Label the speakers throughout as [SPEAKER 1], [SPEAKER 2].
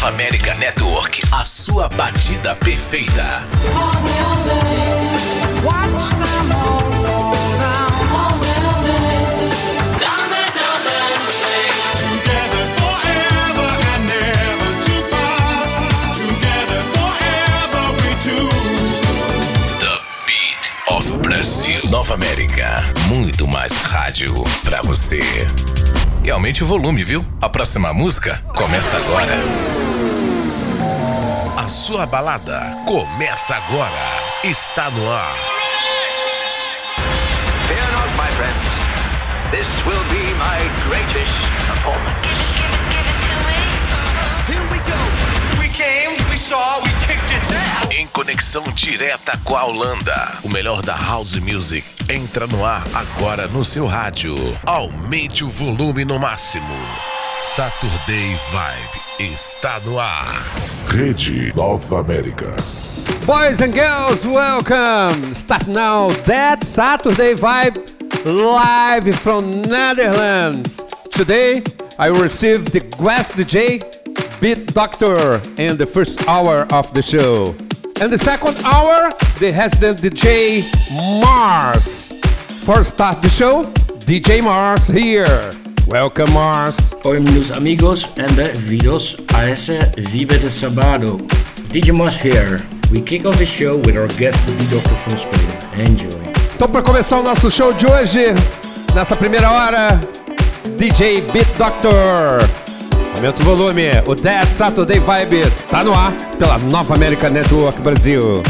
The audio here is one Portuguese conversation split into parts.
[SPEAKER 1] Nova América Network, a sua batida perfeita. The Beat of Brasil. Nova América, muito mais rádio pra você. E aumente o volume, viu? A próxima música começa agora. Sua balada começa agora. Está no ar.
[SPEAKER 2] Fear not, my friends. This will be my greatest performance.
[SPEAKER 3] Here we go.
[SPEAKER 2] We came, we saw, we kicked its ass.
[SPEAKER 1] Em conexão direta com a Holanda, o melhor da House Music entra no ar agora no seu rádio. Aumente o volume no máximo. Saturday Vibe está no ar.
[SPEAKER 4] Rede Nova América.
[SPEAKER 5] Boys and girls, welcome! Start now that Saturday vibe live from Netherlands. Today I will receive the guest DJ Beat Doctor in the first hour of the show. And the second hour, the resident DJ Mars. First start the show, DJ Mars here. Welcome Mars.
[SPEAKER 6] Hoy meus amigos and bem-vindos a esse Vibe de Sábado. DJ Moss here. We kick off the show with our guest, the Doctor from Spain. Enjoy.
[SPEAKER 5] Então, para começar o nosso show de hoje, nessa primeira hora, DJ Beat Doctor. Aumenta o volume, o Dead Saturday Vibe tá no ar pela Nova América Network Brasil.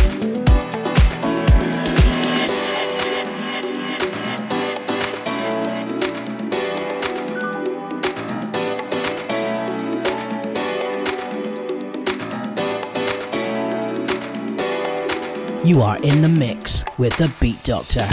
[SPEAKER 7] You are in the mix with the Beat Doctor.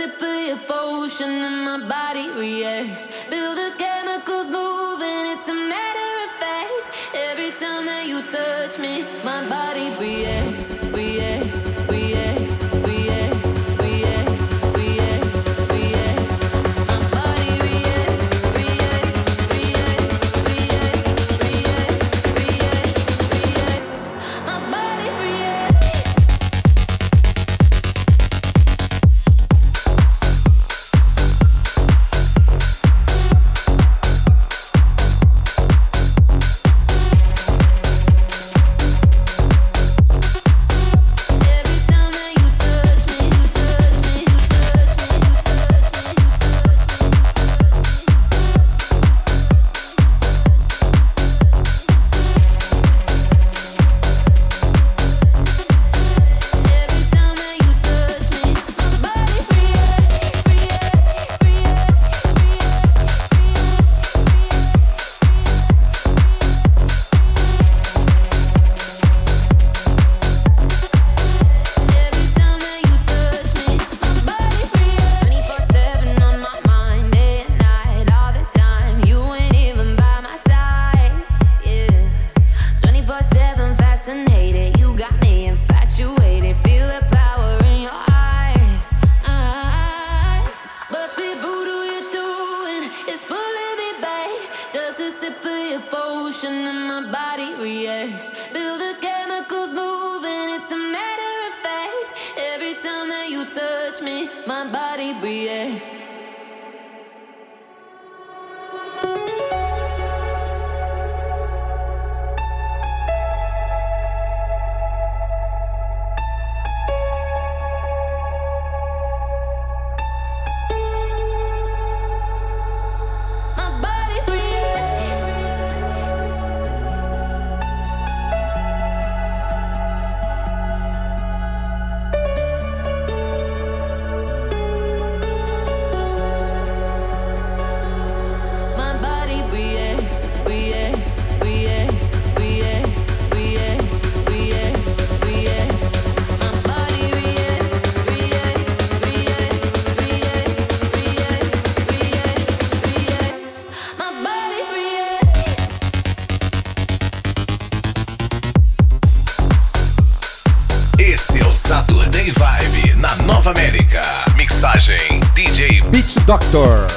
[SPEAKER 8] sip of your potion and my body reacts. Feel the chemicals moving, it's a matter of fact. Every time that you touch me, my body reacts.
[SPEAKER 5] Doctor.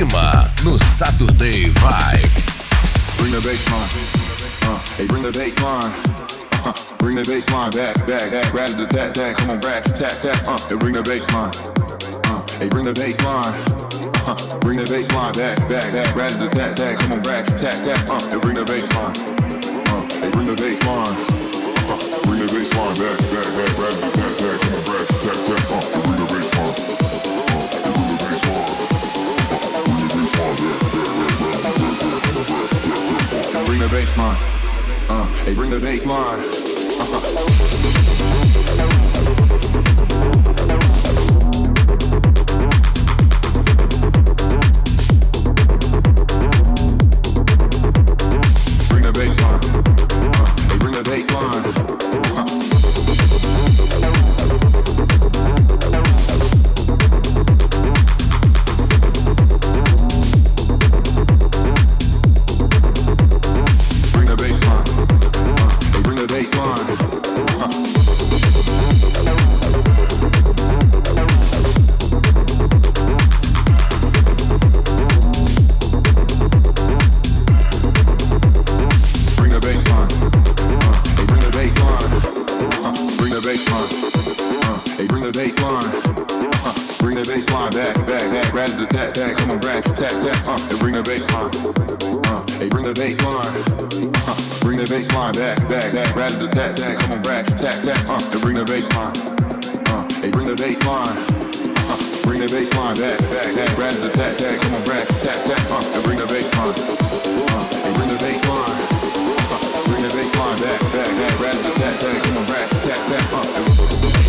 [SPEAKER 1] Cima no Saturday Vibe.
[SPEAKER 3] Bring the baseline. Uh, hey, bring the baseline. Uh, bring the baseline back, back, back, rat the that, that, come on back, tap, tap, uh, hey, bring the baseline. Uh, hey, bring the baseline. Uh, bring the baseline back, back, back, rat the that, that, come on back, tap, tap, uh, hey, bring the baseline. Uh, hey, bring the baseline. Uh, bring the baseline back, back, back, rat the that, that, come on back, tap, tap, uh, hey, bring the baseline. The. Uh, hey, bring the baseline. Bring bass. Uh, bring that bass line back, back, back, rat the back, back. Come on, rat, tap, tap, uh, and bring the bass. Uh, and bring the bass. Uh, bring the bass line back, back, back, back, back. Come on, rat, tap, tap, uh,
[SPEAKER 7] and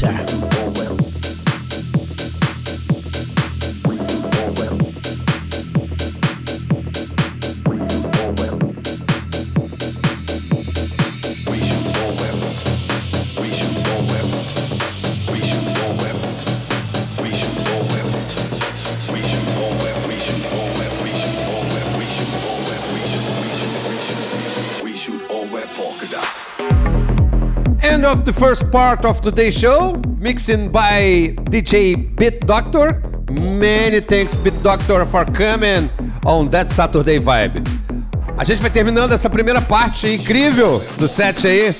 [SPEAKER 7] Doctor.
[SPEAKER 5] The first part of today's show, mixing by DJ Beat Doctor. Many thanks, Beat Doctor, for coming on that Saturday Vibe. A gente vai terminando essa primeira parte incrível do set aí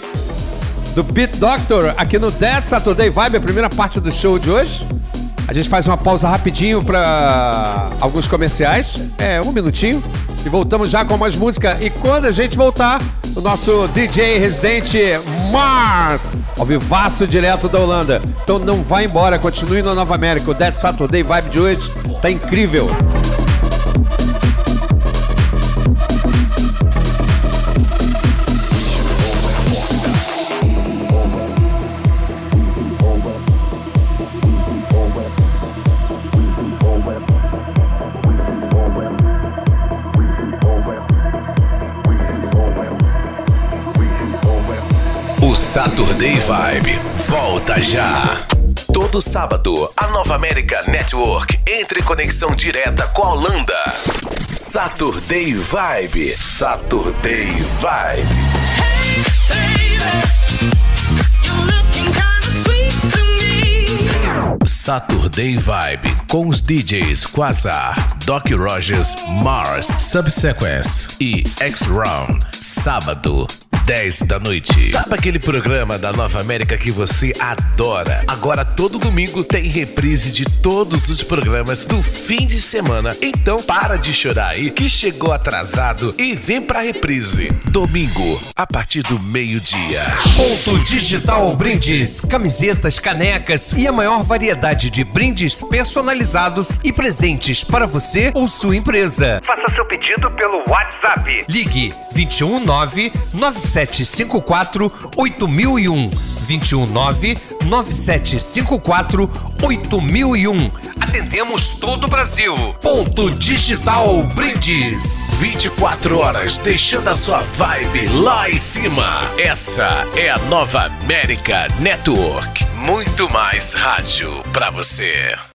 [SPEAKER 5] do Beat Doctor aqui no Dead Saturday Vibe, a primeira parte do show de hoje. A gente faz uma pausa rapidinho para alguns comerciais, é um minutinho, e voltamos já com mais música. E quando a gente voltar, o nosso DJ residente Mars, ao vivaço direto da Holanda. Então não vá embora, continue na Nova América. O Dead Saturday Vibe de hoje tá incrível.
[SPEAKER 1] Saturday Vibe volta já. Todo sábado, a Nova América Network entra em conexão direta com a Holanda. Saturday Vibe. Saturday Vibe. Saturday Vibe com os DJs Quasar, Doc Rogers, Mars, Subsequence e X-Round. Sábado, 10 da noite. Sabe aquele programa da Nova América que você adora? Agora todo domingo tem reprise de todos os programas do fim de semana. Então para de chorar aí que chegou atrasado e vem pra reprise. Domingo, a partir do meio-dia.
[SPEAKER 9] Ponto Digital Brindes, camisetas, canecas e a maior variedade de brindes personalizados e presentes para você ou sua empresa.
[SPEAKER 10] Faça seu pedido pelo WhatsApp.
[SPEAKER 9] Ligue 219 9754 8001 219 9754 8001. Atendemos todo o Brasil. Ponto Digital Brindes.
[SPEAKER 1] 24 horas deixando a sua vibe lá em cima. Essa é a Nova América Network. Muito mais rádio pra você.